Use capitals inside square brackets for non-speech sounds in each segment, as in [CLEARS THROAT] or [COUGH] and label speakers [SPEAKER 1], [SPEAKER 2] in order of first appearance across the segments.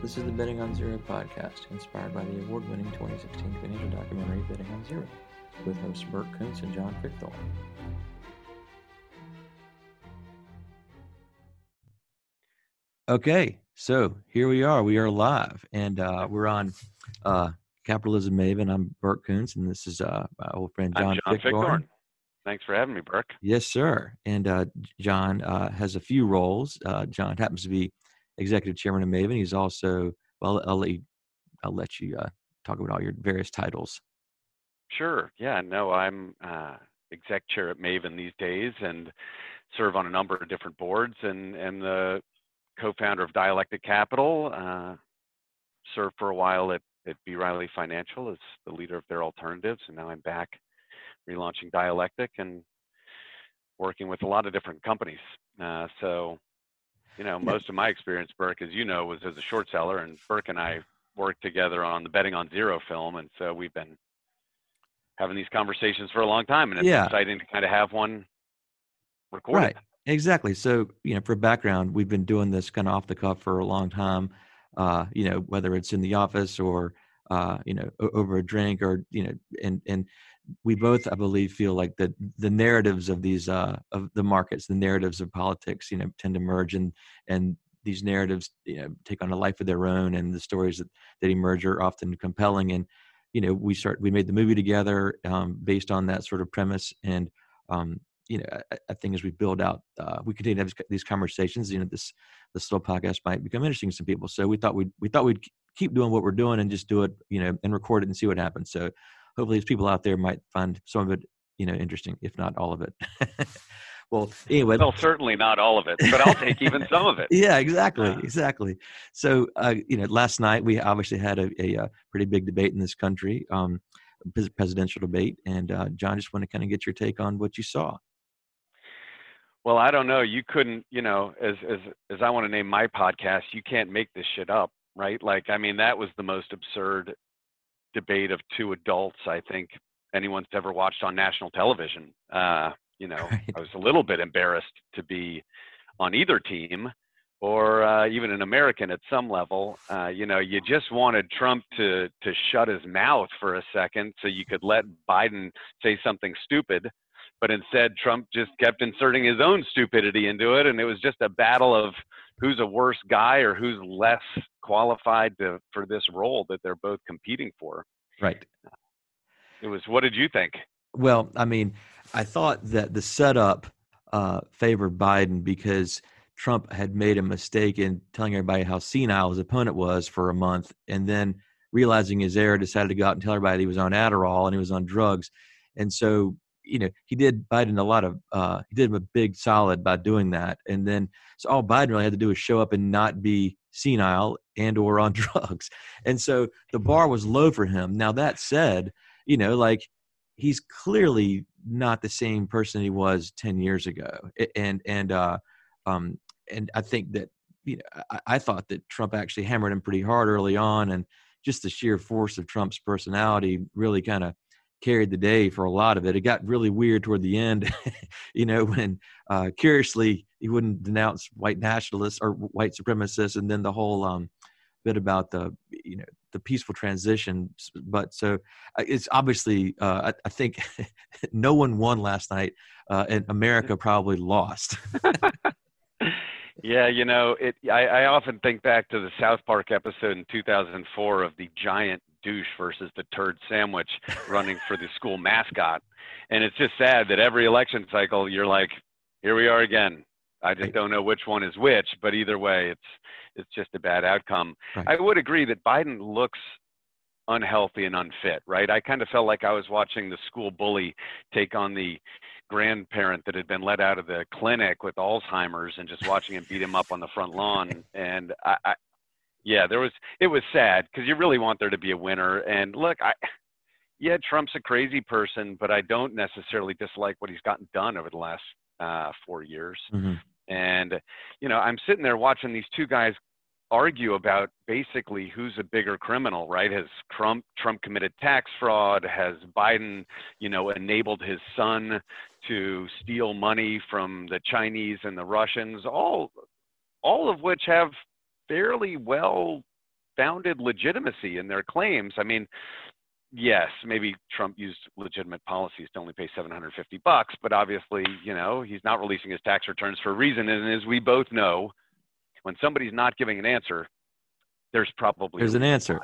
[SPEAKER 1] This is the Betting on Zero podcast, inspired by the award winning 2016 financial documentary Betting on Zero, with hosts Bert Koontz and John Fichthorn. Okay, so here we are. We are live, and uh, we're on uh, Capitalism Maven. I'm Bert Koontz, and this is uh, my old friend John,
[SPEAKER 2] I'm John Fichthorn. Thanks for having me, Burke.
[SPEAKER 1] Yes, sir. And uh, John uh, has a few roles. Uh, John happens to be executive chairman of Maven. He's also well. I'll let you, I'll let you uh, talk about all your various titles.
[SPEAKER 2] Sure. Yeah. No, I'm uh, exec chair at Maven these days, and serve on a number of different boards, and and the co-founder of Dialectic Capital. Uh, served for a while at at B Riley Financial as the leader of their alternatives, and now I'm back relaunching Dialectic and working with a lot of different companies. Uh, so you know, most of my experience, Burke, as you know, was as a short seller, and Burke and I worked together on the Betting on Zero film, and so we've been having these conversations for a long time, and it's yeah. exciting to kind of have one recorded.
[SPEAKER 1] Right, exactly. So, you know, for background, we've been doing this kind of off the cuff for a long time. Uh, you know, whether it's in the office or uh, you know over a drink or you know, and and we both, I believe, feel like the the narratives of these uh, of the markets, the narratives of politics, you know, tend to merge, and and these narratives, you know, take on a life of their own, and the stories that that emerge are often compelling. And you know, we start we made the movie together um, based on that sort of premise, and um, you know, I, I, think as we build out, uh, we continue to have these conversations. You know, this this little podcast might become interesting to some people. So we thought we we thought we'd keep doing what we're doing and just do it, you know, and record it and see what happens. So hopefully, these people out there might find some of it, you know, interesting, if not all of it. [LAUGHS] well, anyway.
[SPEAKER 2] Well, certainly not all of it, but I'll take even some of it. [LAUGHS]
[SPEAKER 1] Yeah, exactly, uh, exactly. So, uh, you know, last night we obviously had a, a, a uh, pretty big debate in this country, um, presidential debate, and uh, John, just want to kind of get your take on what you saw.
[SPEAKER 2] Well, I don't know. You couldn't, you know, as as as I want to name my podcast, you can't make this shit up, right? Like, I mean, that was the most absurd debate of two adults I think anyone's ever watched on national television. Uh, you know, right. I was a little bit embarrassed to be on either team or uh, even an American at some level. Uh, you know, you just wanted Trump to to shut his mouth for a second so you could let Biden say something stupid. But instead, Trump just kept inserting his own stupidity into it, and it was just a battle of who's a worse guy or who's less qualified to, for this role that they're both competing for.
[SPEAKER 1] Right.
[SPEAKER 2] It was. What did you think?
[SPEAKER 1] Well, I mean, I thought that the setup uh, favored Biden because Trump had made a mistake in telling everybody how senile his opponent was for a month, and then realizing his error, decided to go out and tell everybody he was on Adderall and he was on drugs, and so you know he did Biden a lot of uh, he did him a big solid by doing that, and then so all Biden really had to do was show up and not be senile and or on [LAUGHS] drugs, and so the bar was low for him. Now that said, you know like he's clearly not the same person he was ten years ago, and and uh, um, and I think that you know I, I thought that Trump actually hammered him pretty hard early on, and just the sheer force of Trump's personality really kind of carried the day for a lot of it. It got really weird toward the end, [LAUGHS] you know, when uh, curiously he wouldn't denounce white nationalists or white supremacists, and then the whole um, bit about the you know the peaceful transition. But so uh, it's obviously uh, I, I, think [LAUGHS] no one won last night, uh, and America [LAUGHS] probably lost.
[SPEAKER 2] yeah, you know, it. I, I often think back to the South Park episode in 2004 of the giant douche versus the turd sandwich running for the school mascot. And it's just sad that every election cycle you're like, here we are again. I just don't know which one is which, but either way, it's it's just a bad outcome. Right. I would agree that Biden looks unhealthy and unfit, right? I kind of felt like I was watching the school bully take on the grandparent that had been let out of the clinic with Alzheimer's and just watching him beat him up on the front lawn. And I, I, yeah, there was it was sad because you really want there to be a winner. And look, I yeah, Trump's a crazy person, but I don't necessarily dislike what he's gotten done over the last uh, four years. Mm-hmm. And you know, I'm sitting there watching these two guys argue about basically who's a bigger criminal, right? Has Trump Trump committed tax fraud? Has Biden, you know, enabled his son to steal money from the Chinese and the Russians? All all of which have fairly well founded legitimacy in their claims. I mean, yes, maybe Trump used legitimate policies to only pay 750 bucks, but obviously, you know, he's not releasing his tax returns for a reason. And as we both know, when somebody's not giving an answer, there's probably
[SPEAKER 1] there's an answer,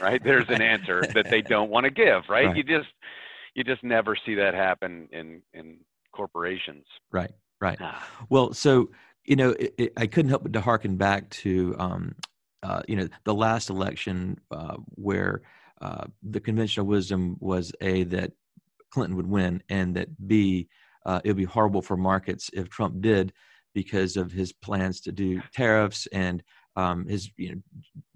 [SPEAKER 2] right? There's an answer [LAUGHS] that they don't want to give, right?
[SPEAKER 1] Right.
[SPEAKER 2] You just you just never see that happen in in corporations.
[SPEAKER 1] right, right.
[SPEAKER 2] Ah,
[SPEAKER 1] Well, so you know, it, it, I couldn't help but to harken back to um, uh, you know the last election uh, where uh, the conventional wisdom was a that Clinton would win, and that b uh, it would be horrible for markets if Trump did because of his plans to do tariffs and um, his you know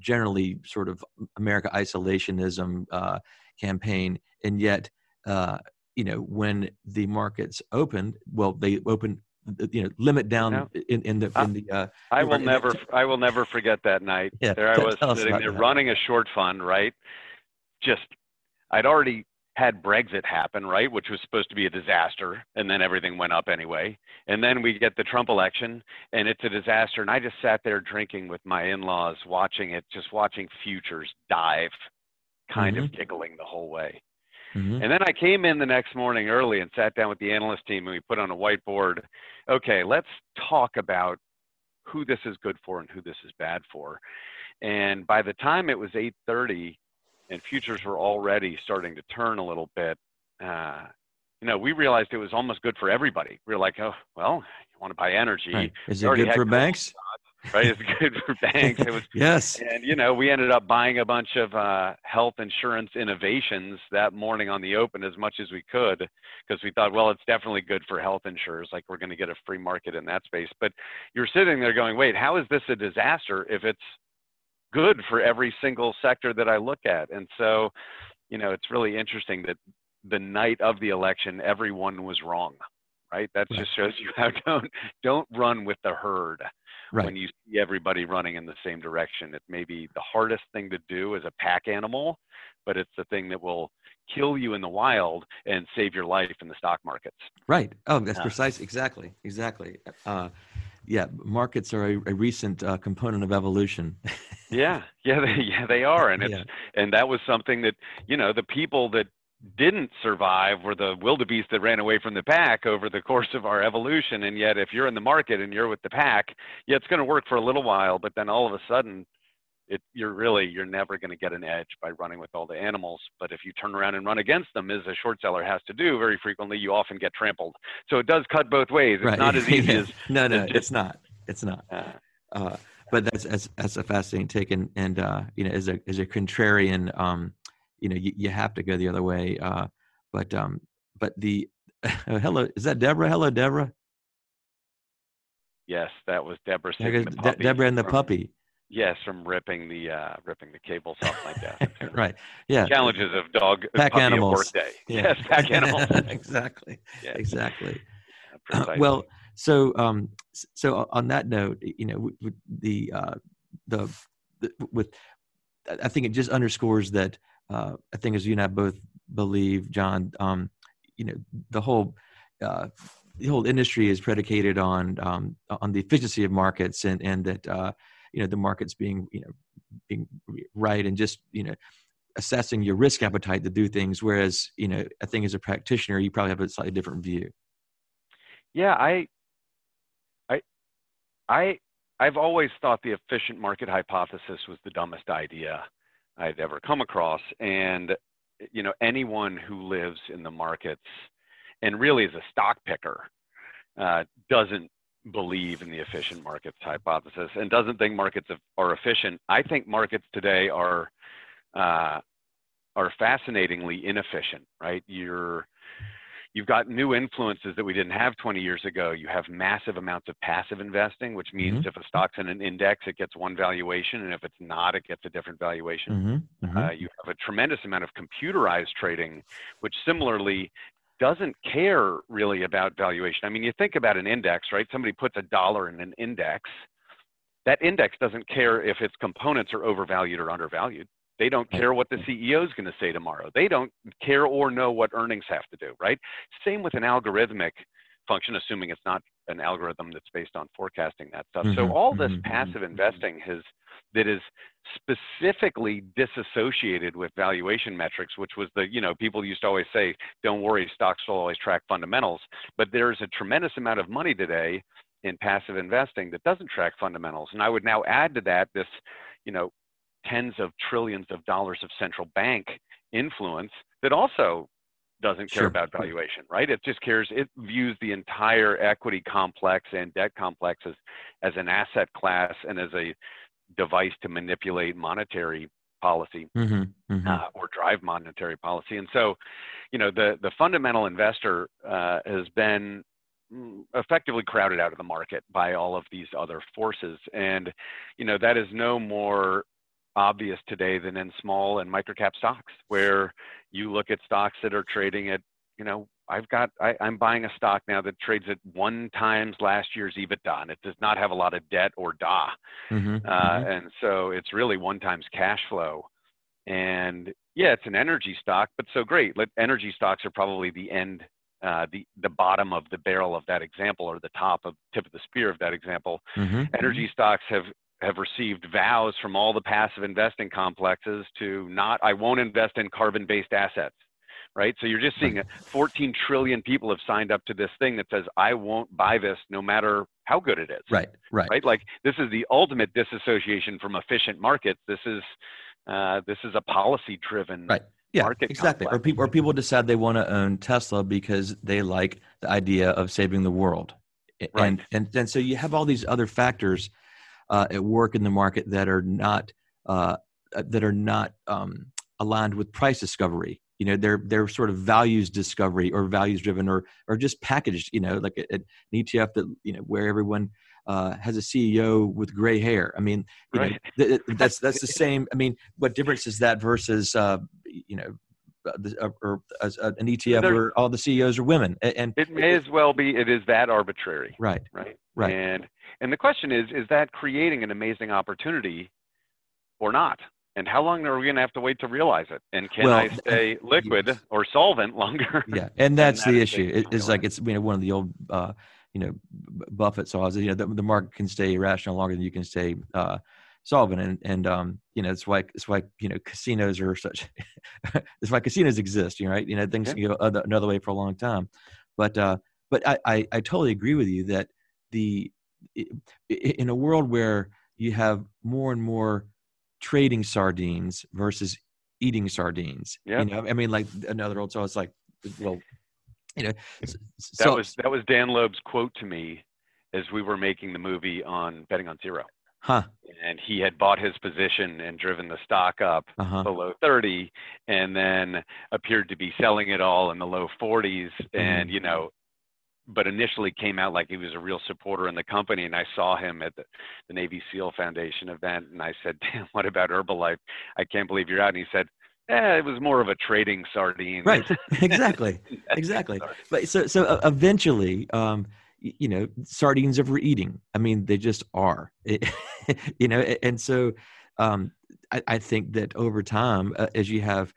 [SPEAKER 1] generally sort of America isolationism uh, campaign, and yet uh, you know when the markets opened, well they opened you know limit down
[SPEAKER 2] Yeah.
[SPEAKER 1] in, in the in the uh,
[SPEAKER 2] I will never I will never forget that night.
[SPEAKER 1] Yeah,
[SPEAKER 2] There I was sitting there
[SPEAKER 1] that.
[SPEAKER 2] running a short fund, right? Just I'd already had Brexit happen, right, which was supposed to be a disaster, and then everything went up anyway. And then we get the Trump election, and it's a disaster. And I just sat there drinking with my in-laws, watching it, just watching futures dive, kind of giggling the whole way.
[SPEAKER 1] mhm.
[SPEAKER 2] And then I came in the next morning early and sat down with the analyst team and we put on a whiteboard, okay, let's talk about who this is good for and who this is bad for. And by the time it was 8:30 and futures were already starting to turn a little bit, uh, you know, we realized it was almost good for everybody. We were like, oh, well, you want to buy energy,
[SPEAKER 1] Right. Is it good for banks?
[SPEAKER 2] Right? It's good for [LAUGHS] banks. It was [LAUGHS]
[SPEAKER 1] Yes.
[SPEAKER 2] and you know, we ended up buying a bunch of uh, health insurance innovations that morning on the open as much as we could, because we thought, well, it's definitely good for health insurers. Like we're going to get a free market in that space. But you're sitting there going, wait, how is this a disaster if it's good for every single sector that I look at? And so, you know, it's really interesting that the night of the election, everyone was wrong. Right. That just shows you how [LAUGHS] don't don't run with the herd
[SPEAKER 1] Right.
[SPEAKER 2] when you see everybody running in the same direction. It may be the hardest thing to do as a pack animal, but it's the thing that will kill you in the wild and save your life in the stock markets.
[SPEAKER 1] Right. Oh, that's
[SPEAKER 2] Yeah.
[SPEAKER 1] precise. Exactly. Exactly. Uh, yeah, markets are a, a recent uh, component of evolution. [LAUGHS]
[SPEAKER 2] Yeah, yeah, they, yeah, they are, and it's
[SPEAKER 1] Yeah.
[SPEAKER 2] and that was something that you know the people that didn't survive were the wildebeest that ran away from the pack over the course of our evolution. And yet, if you're in the market and you're with the pack, yeah, it's going to work for a little while, but then all of a sudden, it you're really you're never going to get an edge by running with all the animals. But if you turn around and run against them, as a short seller has to do, very frequently you often get trampled. So it does cut both ways. It's
[SPEAKER 1] right.
[SPEAKER 2] not as [LAUGHS] easy as
[SPEAKER 1] no, no,
[SPEAKER 2] as
[SPEAKER 1] it's not. It's not.
[SPEAKER 2] uh,
[SPEAKER 1] Uh, but that's, that's that's a fascinating take, and and uh, you know, as a as a contrarian, um, you know, you, you have to go the other way. Uh, but um, but the [LAUGHS] hello, is that Deborah? Hello, Deborah.
[SPEAKER 2] yes, that was Deborah.
[SPEAKER 1] There
[SPEAKER 2] sitting
[SPEAKER 1] goes De- Deborah and the
[SPEAKER 2] from-
[SPEAKER 1] puppy.
[SPEAKER 2] Yes, from ripping the uh, ripping the cables off my desk. [LAUGHS]
[SPEAKER 1] right. Yeah.
[SPEAKER 2] Challenges of dog
[SPEAKER 1] Pack
[SPEAKER 2] puppy
[SPEAKER 1] animals.
[SPEAKER 2] Work. [LAUGHS]
[SPEAKER 1] Yeah.
[SPEAKER 2] Yes, pack animals.
[SPEAKER 1] exactly.
[SPEAKER 2] Yeah,
[SPEAKER 1] Exactly. Uh, well, so um, so on that note, you know, the uh, the, the with, I- think it just underscores that uh, I think as you and I both believe, John, um, you know, the whole uh, the whole industry is predicated on um, on the efficiency of markets and and that uh, you know the markets being you know being right and just you know assessing your risk appetite to do things. Whereas you know i think as a practitioner you probably have a slightly different view.
[SPEAKER 2] Yeah, I, I, I, I've always thought the efficient market hypothesis was the dumbest idea I'd ever come across, and you know anyone who lives in the markets and really is a stock picker uh, doesn't believe in the efficient markets hypothesis and doesn't think markets are efficient. I think markets today are uh, are fascinatingly inefficient. Right? You're you've got new influences that we didn't have 20 years ago. You have massive amounts of passive investing, which means if a stock's in an index, it gets one valuation, and if it's not, it gets a different valuation.
[SPEAKER 1] mm-hmm.
[SPEAKER 2] Uh, you have a tremendous amount of computerized trading, which similarly doesn't care really about valuation. I mean, you think about an index, right? Somebody puts a dollar in an index. That index doesn't care if its components are overvalued or undervalued. They don't care what the CEO is going to say tomorrow. They don't care or know what earnings have to do, right? Same with an algorithmic function, assuming it's not an algorithm that's based on forecasting that stuff.
[SPEAKER 1] Mhm,
[SPEAKER 2] So all this
[SPEAKER 1] mhm, mhm,
[SPEAKER 2] passive
[SPEAKER 1] mhm.
[SPEAKER 2] investing has that is specifically disassociated with valuation metrics, which was the, you know, people used to always say, don't worry, stocks will always track fundamentals. But there's a tremendous amount of money today in passive investing that doesn't track fundamentals. And I would now add to that this, you know, tens of trillions of dollars of central bank influence that also doesn't care sure. about valuation, right? It just cares, it views the entire equity complex and debt complex as, as an asset class and as a device to manipulate monetary policy mm-hmm, mm-hmm. Uh, or drive monetary policy. And so, you know, the, the fundamental investor uh, has been mm, effectively crowded out of the market by all of these other forces. And, you know, that is no more obvious today than in small and microcap stocks, where you look at stocks that are trading at, you know, I've got, I, am buying a stock now that trades at one times last year's EBITDA, and it does not have a lot of debt or DA. Mm-hmm, uh, mm-hmm. And so it's really one times cash flow. And yeah, it's an energy stock, but so great. Like, Energy stocks are probably the end, uh, the the bottom of the barrel of that example, or the top of tip of the spear of that example. Mm-hmm, energy mm-hmm. stocks have have received vows from all the passive investing complexes to not, I won't invest in carbon based assets, right? So you're just seeing 14 trillion people have signed up to this thing that says, I won't buy this no matter how good it is.
[SPEAKER 1] Right, right.
[SPEAKER 2] Right? Like this is the ultimate disassociation from efficient markets. This is, uh, this is a policy driven
[SPEAKER 1] right. Yeah, exactly. Or people, or people decide they want to own Tesla because they like the idea of saving the world. Right. And, and, and so you have all these other factors uh, at work in the market that are not uh, uh, that are not um, aligned with price discovery. You know, they're they're sort of values discovery or values driven or or just packaged. You know, like a, an ETF that you know where everyone uh, has a CEO with gray hair. I mean, right. know, th- that's that's the same. I mean, what difference is that versus uh, you know uh, or uh, an ETF there, where all the CEOs are women. And
[SPEAKER 2] it may as well be. It is that arbitrary.
[SPEAKER 1] Right.
[SPEAKER 2] Right.
[SPEAKER 1] Right.
[SPEAKER 2] And and the question is, is that creating an amazing opportunity, or not? And how long are we going to have to wait to realize it? And can well, I stay liquid or solvent longer? [LAUGHS]
[SPEAKER 1] Yeah, and that's the issue. It, it's like it's you know one of the old uh, you know Buffett saws. You know the, the market can stay irrational longer than you can stay uh, solvent and and um you know it's why it's why you know casinos are such [LAUGHS] it's why casinos exist you know right you know things can go other, another way for a long time but uh but I, I i totally agree with you that the in a world where you have more and more trading sardines versus eating sardines yeah. you know i mean like another old so it's like well you know
[SPEAKER 2] so, that was that was dan loeb's quote to me as we were making the movie on betting on zero
[SPEAKER 1] Huh.
[SPEAKER 2] And he had bought his position and driven the stock up uh-huh. below 30 and then appeared to be selling it all in the low 40s. Mm-hmm. And, you know, but initially came out like he was a real supporter in the company. And I saw him at the, the Navy SEAL Foundation event. And I said, [LAUGHS] Damn, what about Herbalife? I can't believe you're out. And he said, yeah, it was more of a trading sardine.
[SPEAKER 1] Right. [LAUGHS] Exactly. [LAUGHS] exactly. But so, so uh, eventually, um, you know sardines overeating i mean they just are you know and so um, I, I, think that over time uh, as you have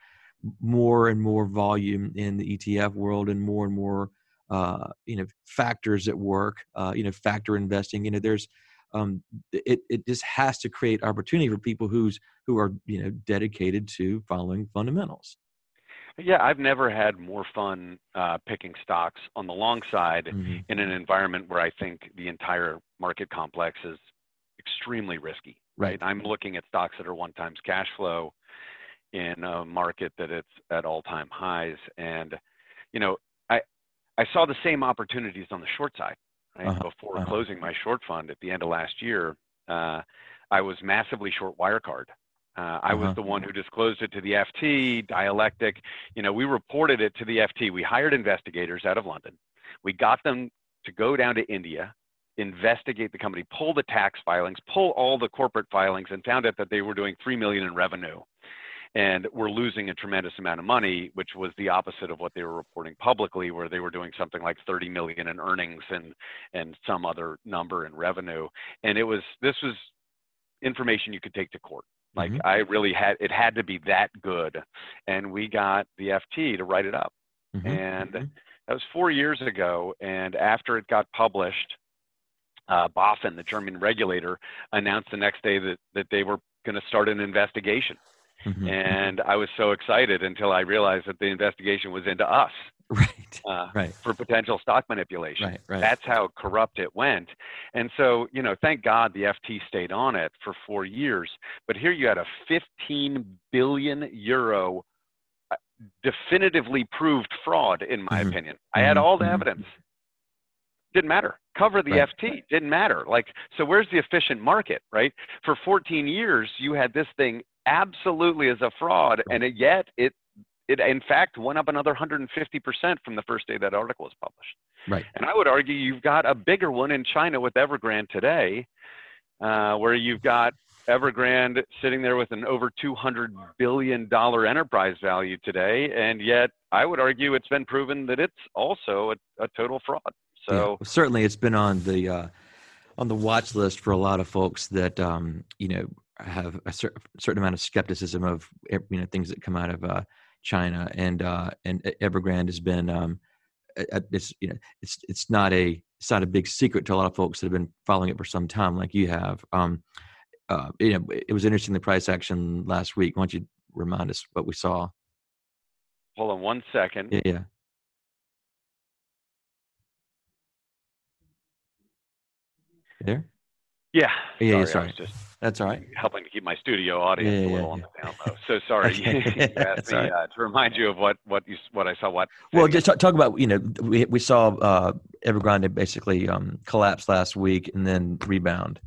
[SPEAKER 1] more and more volume in the etf world and more and more uh, you know factors at work uh, you know factor investing you know there's um, it, it just has to create opportunity for people who's who are you know dedicated to following fundamentals
[SPEAKER 2] yeah, I've never had more fun uh, picking stocks on the long side mm-hmm. in an environment where I think the entire market complex is extremely risky. Right. right. I'm looking at stocks that are one times cash flow in a market that it's at all time highs, and you know, I saw the same opportunities on the short side. Right? Uh-huh. Before uh-huh. closing my short fund at the end of last year, uh, I was massively short Wirecard. Uh, I was uh-huh. the one who disclosed it to the FT, Dialectic. You know, we reported it to the FT. We hired investigators out of London. We got them to go down to India, investigate the company, pull the tax filings, pull all the corporate filings, and found out that they were doing three million in revenue, and were losing a tremendous amount of money, which was the opposite of what they were reporting publicly, where they were doing something like 30 million in earnings and and some other number in revenue. And it was this was information you could take to court like mm-hmm. I really had it had to be that good, and we got the FT to write it up, mm-hmm. and mm-hmm. that was four years ago. And after it got published, uh, BaFin, the German regulator, announced the next day that, that they were going to start an investigation. Mm-hmm. And I was so excited until I realized that the investigation was into us. [LAUGHS]
[SPEAKER 1] Right. Uh, right.
[SPEAKER 2] For potential stock manipulation.
[SPEAKER 1] Right, right.
[SPEAKER 2] That's how corrupt it went. And so, you know, thank God the FT stayed on it for four years. But here you had a 15 billion euro uh, definitively proved fraud, in my mm-hmm. opinion. I had mm-hmm. all the mm-hmm. evidence. Didn't matter. Cover the right. FT. Didn't matter. Like, so where's the efficient market, right? For 14 years, you had this thing absolutely is a fraud, and it, yet it it in fact went up another 150% from the first day that article was published.
[SPEAKER 1] Right.
[SPEAKER 2] And I would argue you've got a bigger one in China with Evergrande today, uh, where you've got Evergrande sitting there with an over 200 billion dollar enterprise value today, and yet I would argue it's been proven that it's also a, a total fraud. So yeah, well,
[SPEAKER 1] certainly, it's been on the uh, on the watch list for a lot of folks that um, you know have a cer- certain amount of skepticism of you know things that come out of uh, China, and uh, and Evergrande has been um, it's you know it's it's not a it's not a big secret to a lot of folks that have been following it for some time, like you have. Um, uh, you know, it was interesting the price action last week. Why don't you remind us what we saw?
[SPEAKER 2] Hold on one second.
[SPEAKER 1] Yeah. yeah. There.
[SPEAKER 2] Yeah.
[SPEAKER 1] Yeah. Sorry, yeah sorry. Just that's all right.
[SPEAKER 2] Helping to keep my studio audience yeah, a little yeah, on the down low. So sorry. [LAUGHS] you [LAUGHS] asked me right. uh, to remind you of what what you what I saw. What?
[SPEAKER 1] Well, just talk, talk, about you know we we saw uh, Evergrande basically um, collapse last week and then rebound.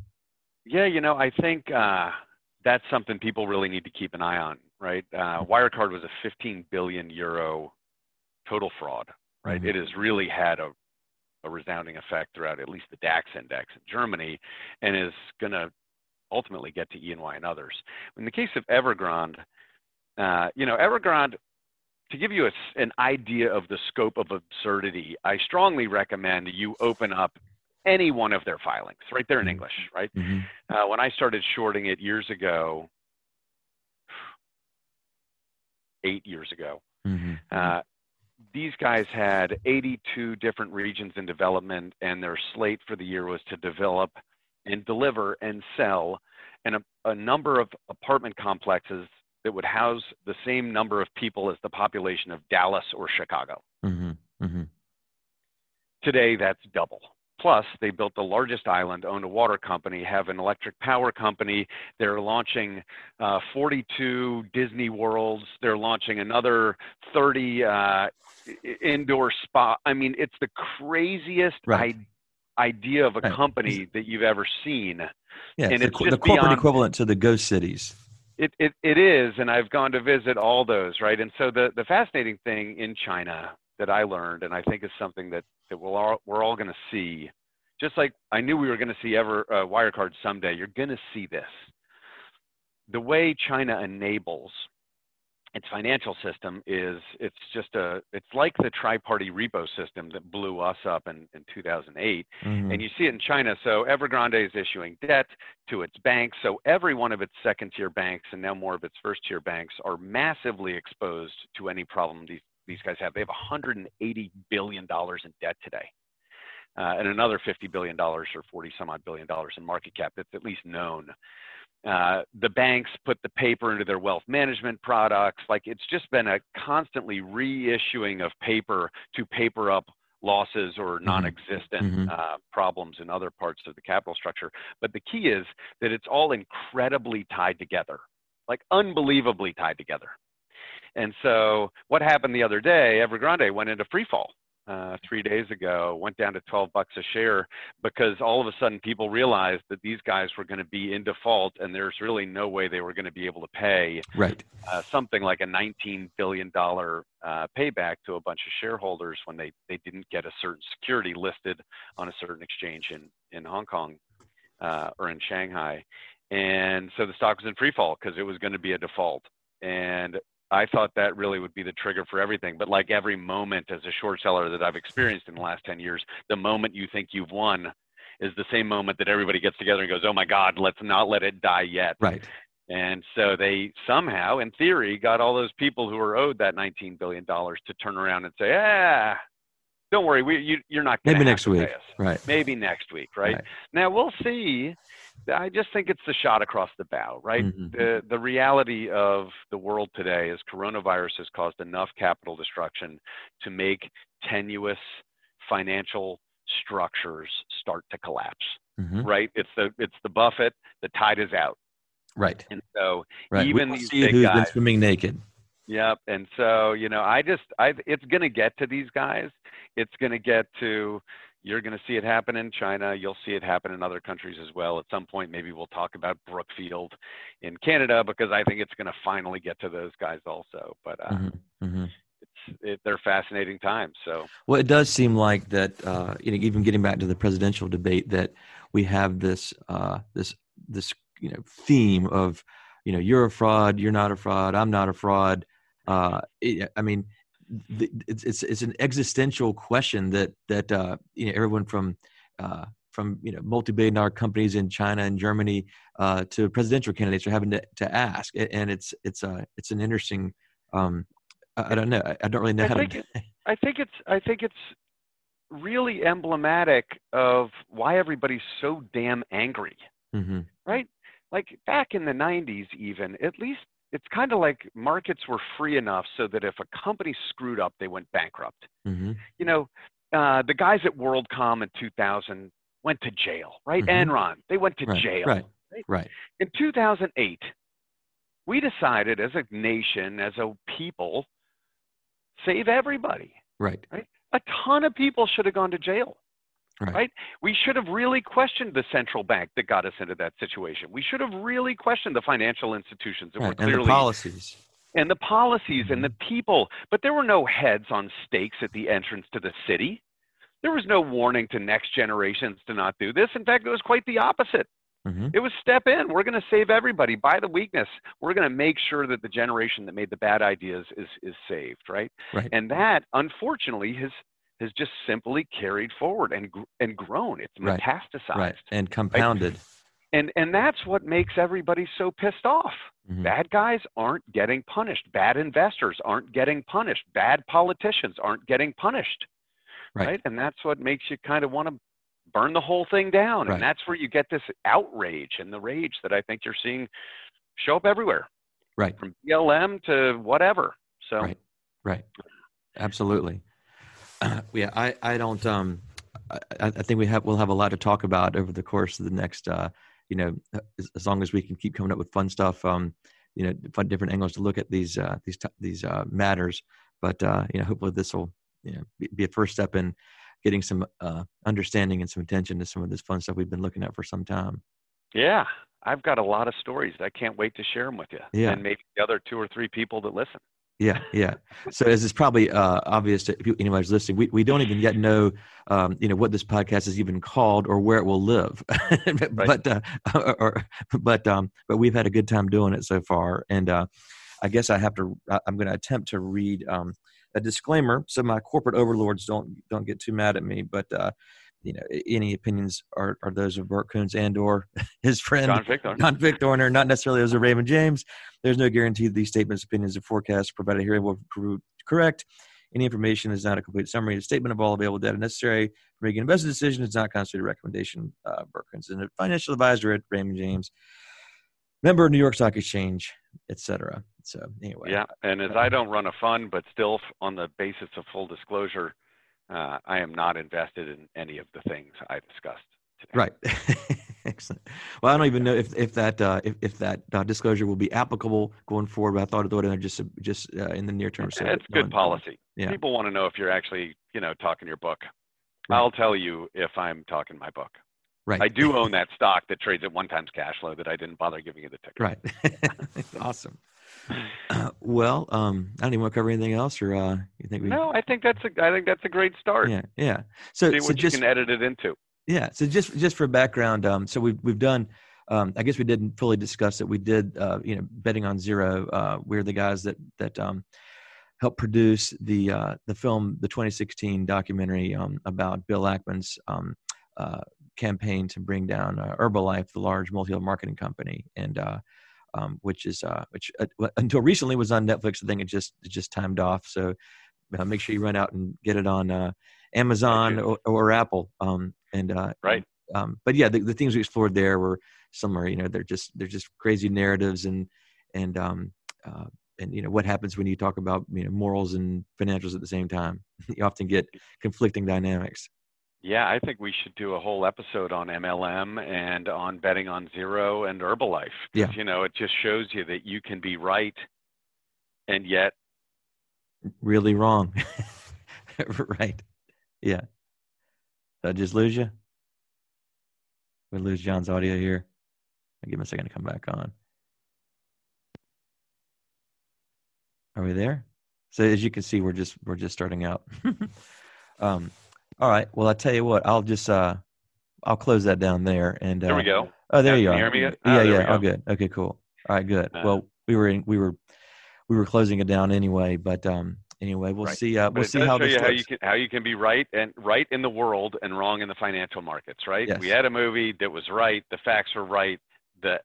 [SPEAKER 2] Yeah, you know I think uh, that's something people really need to keep an eye on. Right, uh, Wirecard was a 15 billion euro total fraud. Right, mm-hmm. it has really had a a resounding effect throughout at least the DAX index in Germany, and is going to ultimately get to E&Y and others. In the case of Evergrande, uh, you know, Evergrande, to give you a, an idea of the scope of absurdity, I strongly recommend you open up any one of their filings right there in mm-hmm. English, right? Mm-hmm. Uh, when I started shorting it years ago, eight years ago, mm-hmm. uh, these guys had 82 different regions in development, and their slate for the year was to develop and deliver and sell and a, a number of apartment complexes that would house the same number of people as the population of Dallas or Chicago. Mm-hmm. Mm-hmm. Today, that's double. Plus, they built the largest island, owned a water company, have an electric power company. They're launching uh, 42 Disney Worlds. They're launching another 30 uh, indoor spa. I mean, it's the craziest right. I- idea of a right. company that you've ever seen.
[SPEAKER 1] Yeah, and it's, the, the corporate beyond, equivalent to the ghost cities.
[SPEAKER 2] It, it, it is, and I've gone to visit all those, right? And so the, the fascinating thing in China that I learned, and I think is something that, that we'll all, we're all going to see, just like I knew we were going to see ever uh, Wirecard someday, you're going to see this. The way China enables its financial system is it's just a it's like the tri-party repo system that blew us up in, in 2008 mm-hmm. and you see it in china so evergrande is issuing debt to its banks so every one of its second tier banks and now more of its first tier banks are massively exposed to any problem these these guys have. They have 180 billion dollars in debt today, uh, and another 50 billion dollars or 40 some odd billion dollars in market cap that's at least known. Uh, the banks put the paper into their wealth management products. Like it's just been a constantly reissuing of paper to paper up losses or mm-hmm. non-existent mm-hmm. uh, problems in other parts of the capital structure. But the key is that it's all incredibly tied together, like unbelievably tied together. And so what happened the other day, Evergrande went into free fall uh, three days ago, went down to 12 bucks a share because all of a sudden people realized that these guys were going to be in default and there's really no way they were going to be able to pay
[SPEAKER 1] right.
[SPEAKER 2] Uh, something like a $19 billion uh, payback to a bunch of shareholders when they, they didn't get a certain security listed on a certain exchange in, in Hong Kong uh, or in Shanghai. And so the stock was in free fall because it was going to be a default. And I thought that really would be the trigger for everything. But like every moment as a short seller that I've experienced in the last 10 years, the moment you think you've won is the same moment that everybody gets together and goes, oh my God, let's not let it die yet.
[SPEAKER 1] Right.
[SPEAKER 2] And so they somehow, in theory, got all those people who were owed that $19 billion to turn around and say, ah, don't worry, we you, you're not
[SPEAKER 1] maybe
[SPEAKER 2] gonna have
[SPEAKER 1] next week, right?
[SPEAKER 2] Maybe next week, right?
[SPEAKER 1] Right.
[SPEAKER 2] Now we'll see. I just think it's the shot across the bow, right?
[SPEAKER 1] Mhm.
[SPEAKER 2] The the reality of the world today is coronavirus has caused enough capital destruction to make tenuous financial structures start to collapse.
[SPEAKER 1] hmm
[SPEAKER 2] Right? It's the it's the Buffett. The tide is out,
[SPEAKER 1] Right,
[SPEAKER 2] and so
[SPEAKER 1] right.
[SPEAKER 2] Even
[SPEAKER 1] we
[SPEAKER 2] these
[SPEAKER 1] see
[SPEAKER 2] big
[SPEAKER 1] who's been swimming naked.
[SPEAKER 2] Yep. And so, you know, I just, I, it's going to get to these guys. It's going to get to, you're going to see it happen in China. You'll see it happen in other countries as well. At some point, maybe we'll talk about Brookfield in Canada because I think it's going to finally get to those guys also. But uh,
[SPEAKER 1] hmm hmm
[SPEAKER 2] it's, it, they're fascinating times. So,
[SPEAKER 1] Well, it does seem like that. Uh, you know, even getting back to the presidential debate, that we have this uh, this this you know theme of you know you're a fraud, you're not a fraud, I'm not a fraud. Uh, it, I mean, th- it's it's it's an existential question that that uh, you know everyone from uh, from you know multi-billion dollar companies in China and Germany uh, to presidential candidates are having to, to ask, and it's it's uh, it's an interesting. Um, I, I don't know. I, I don't really know
[SPEAKER 2] I
[SPEAKER 1] how
[SPEAKER 2] think
[SPEAKER 1] to. [LAUGHS]
[SPEAKER 2] I think it's, I think it's really emblematic of why everybody's so damn angry.
[SPEAKER 1] hmm
[SPEAKER 2] right? Like back in the 90s, even, at least it's kind of like markets were free enough so that if a company screwed up, they went bankrupt.
[SPEAKER 1] hmm
[SPEAKER 2] You know, uh, the guys at WorldCom in 2000 went to jail, right?
[SPEAKER 1] Mhm.
[SPEAKER 2] Enron, they went to
[SPEAKER 1] Right,
[SPEAKER 2] jail.
[SPEAKER 1] right.
[SPEAKER 2] right?
[SPEAKER 1] Right.
[SPEAKER 2] In 2008, we decided as a nation, as a people, save everybody.
[SPEAKER 1] Right. Right.
[SPEAKER 2] A ton of people should have gone to jail.
[SPEAKER 1] Right.
[SPEAKER 2] Right. We should have really questioned the central bank that got us into that situation. We should have really questioned the financial institutions that
[SPEAKER 1] Right.
[SPEAKER 2] were
[SPEAKER 1] And the policies.
[SPEAKER 2] and the policies and the
[SPEAKER 1] Mm-hmm.
[SPEAKER 2] people. But there were no heads on stakes at the entrance to the city. There was no warning to next generations to not do this. In fact, it was quite the opposite.
[SPEAKER 1] hmm
[SPEAKER 2] It was step in. We're going to save everybody by the weakness. We're going to make sure that the generation that made the bad ideas is is saved, right?
[SPEAKER 1] Right.
[SPEAKER 2] And that, unfortunately, has has just simply carried forward and and grown. It's
[SPEAKER 1] Right.
[SPEAKER 2] metastasized.
[SPEAKER 1] Right. And compounded.
[SPEAKER 2] And and that's what makes everybody so pissed off.
[SPEAKER 1] Mhm.
[SPEAKER 2] Bad guys aren't getting punished. Bad investors aren't getting punished. Bad politicians aren't getting punished.
[SPEAKER 1] Right.
[SPEAKER 2] Right. And that's what makes you kind of want to burn the whole thing down.
[SPEAKER 1] Right.
[SPEAKER 2] And that's where you get this outrage and the rage that I think you're seeing show up everywhere,
[SPEAKER 1] Right.
[SPEAKER 2] from BLM to whatever. So
[SPEAKER 1] Right. Right. Absolutely. [CLEARS THROAT] yeah. I, I don't, um, I, I think we have, we'll have a lot to talk about over the course of the next, uh, you know, as, as long as we can keep coming up with fun stuff, um, you know, fun different angles to look at these, uh, these, t- these, uh, matters. But, uh, you know, hopefully this will, you know, be, be a first step in getting some, uh, understanding and some attention to some of this fun stuff we've been looking at for some time.
[SPEAKER 2] yeah, I've got a lot of stories. I can't wait to share them with you.
[SPEAKER 1] Yeah.
[SPEAKER 2] And maybe the other two or three people that listen.
[SPEAKER 1] Yeah, yeah. So as is probably uh, obvious to anybody's listening, we, we don't even yet know, um, you know, what this podcast is even called or where it will live. [LAUGHS] but uh, [LAUGHS] or, but um, but we've had a good time doing it so far, and uh, I guess I have to. I'm going to attempt to read um, a disclaimer so my corporate overlords don't don't get too mad at me. But uh, you know, any opinions are, are those of Bert Koontz and or [LAUGHS] his friend
[SPEAKER 2] John Victor.
[SPEAKER 1] John Victor Horner, not necessarily those of Raymond James. There's no guarantee that these statements, opinions, and forecasts provided here will prove correct. Any information is not a complete summary. A statement of all available data necessary for making an investment decision is not constitute a recommendation. Uh, Berkins is a financial advisor at Raymond James, member of New York Stock Exchange, etc. So anyway,
[SPEAKER 2] Yeah, and as I don't run a fund, but still on the basis of full disclosure, uh, I am not invested in any of the things I discussed today.
[SPEAKER 1] Right. [LAUGHS] Excellent. Well, I don't even know if, if that uh, if, if that uh, disclosure will be applicable going forward. But I thought I'd throw it in there just just uh, in the near term. So
[SPEAKER 2] it's good policy.
[SPEAKER 1] Yeah.
[SPEAKER 2] People want to know if you're actually, you know, talking your book.
[SPEAKER 1] Right.
[SPEAKER 2] I'll tell you if I'm talking my book.
[SPEAKER 1] Right.
[SPEAKER 2] I do own that stock that trades at one times cash flow that I didn't bother giving you the ticker.
[SPEAKER 1] Right. [LAUGHS] awesome. Uh, [CLEARS THROAT] well, um, I don't even want to cover anything else, or uh, you think we?
[SPEAKER 2] No, I think that's a I think that's a great start.
[SPEAKER 1] Yeah, yeah. So,
[SPEAKER 2] See
[SPEAKER 1] so
[SPEAKER 2] what
[SPEAKER 1] just
[SPEAKER 2] you can edit it into.
[SPEAKER 1] yeah, so just just for background, um, so we've we've done. Um, I guess we didn't fully discuss it. We did, uh, you know, betting on zero. Uh, we're the guys that that um, helped produce the uh, the film, the 2016 documentary um, about Bill Ackman's um, uh, campaign to bring down uh, Herbalife, the large multi-level marketing company, and uh, um, which is uh, which uh, until recently was on Netflix. I think it just it just timed off. So uh, make sure you run out and get it on uh, Amazon or, or, Apple. Um, and uh,
[SPEAKER 2] right.
[SPEAKER 1] Um, but yeah, the, the things we explored there were similar. You know, they're just they're just crazy narratives and and um, uh, and you know what happens when you talk about you know morals and financials at the same time. [LAUGHS] you often get conflicting dynamics.
[SPEAKER 2] Yeah, I think we should do a whole episode on MLM and on betting on zero and Herbalife.
[SPEAKER 1] Yeah.
[SPEAKER 2] You know, it just shows you that you can be right and yet
[SPEAKER 1] really wrong. [LAUGHS] right. Yeah. Did I just lose you? We lose John's audio here. I'll give him a second to come back on. Are we there? So as you can see, we're just we're just starting out. [LAUGHS] um, all right. Well, I tell you what, I'll just uh, I'll close that down there. And uh,
[SPEAKER 2] there we go.
[SPEAKER 1] Oh, there you
[SPEAKER 2] are.
[SPEAKER 1] hear
[SPEAKER 2] me?
[SPEAKER 1] Oh, yeah, yeah. All good. Okay, cool. All right, good.
[SPEAKER 2] Uh,
[SPEAKER 1] well, we were in, we were we were closing it down anyway, but um, anyway, we'll
[SPEAKER 2] right.
[SPEAKER 1] see. Uh, we'll see how this
[SPEAKER 2] you how you can how you can be right and right in the world and wrong in the financial markets. Right.
[SPEAKER 1] Yes.
[SPEAKER 2] We had a movie that was right. The facts were right. The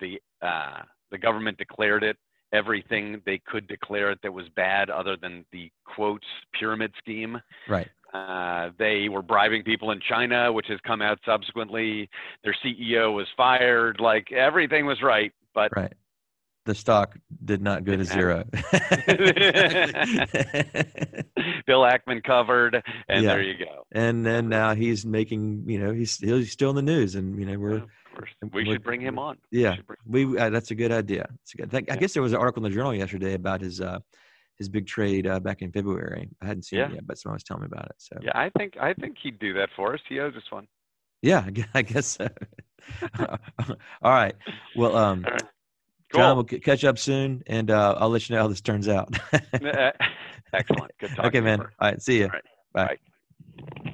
[SPEAKER 2] the uh, the government declared it everything they could declare it that was bad other than the quotes pyramid scheme.
[SPEAKER 1] Right.
[SPEAKER 2] Uh, they were bribing people in China, which has come out subsequently. Their CEO was fired. Like everything was right, but
[SPEAKER 1] right. The stock did not go to zero. [LAUGHS]
[SPEAKER 2] Bill Ackman covered, and
[SPEAKER 1] Yeah.
[SPEAKER 2] there you go.
[SPEAKER 1] and then now he's making, you know, he's he's still in the news, and you know we're
[SPEAKER 2] Yeah, we
[SPEAKER 1] we're-
[SPEAKER 2] should bring him on. We
[SPEAKER 1] yeah
[SPEAKER 2] should bring-
[SPEAKER 1] we uh, that's a good idea. It's a good. I, I
[SPEAKER 2] Yeah.
[SPEAKER 1] guess there was an article in the journal yesterday about his uh his big trade uh, back in February. I hadn't seen it yet, but someone was telling me about it. So
[SPEAKER 2] Yeah, I think I think he'd do that for us. He owes us one.
[SPEAKER 1] yeah, I [LAUGHS] guess so. [LAUGHS] All right. Well, um,
[SPEAKER 2] All right.
[SPEAKER 1] John, we'll c- catch up soon, and uh, I'll let you know how this turns out. [LAUGHS]
[SPEAKER 2] Excellent. Good talking.
[SPEAKER 1] okay, man. All right. See you.
[SPEAKER 2] All right.
[SPEAKER 1] Bye.
[SPEAKER 2] Bye.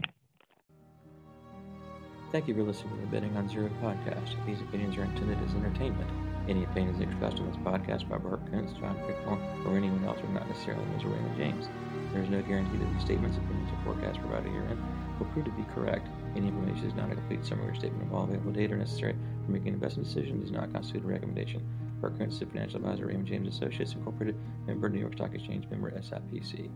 [SPEAKER 1] Thank you for listening to the Betting on Zero podcast. These opinions are intended as entertainment. Any opinions expressed on this podcast by Bart Kuntz, John Pickmore, or anyone else are not necessarily Mr. Raymond James. There is no guarantee that the statements, opinions, or forecasts provided herein will prove to be correct. Any information is not a complete summary or statement of all available data necessary for making investment decisions does not constitute a recommendation. Bart Kuntz is a financial advisor, Raymond James Associates Incorporated, member, New York Stock Exchange, member, SIPC.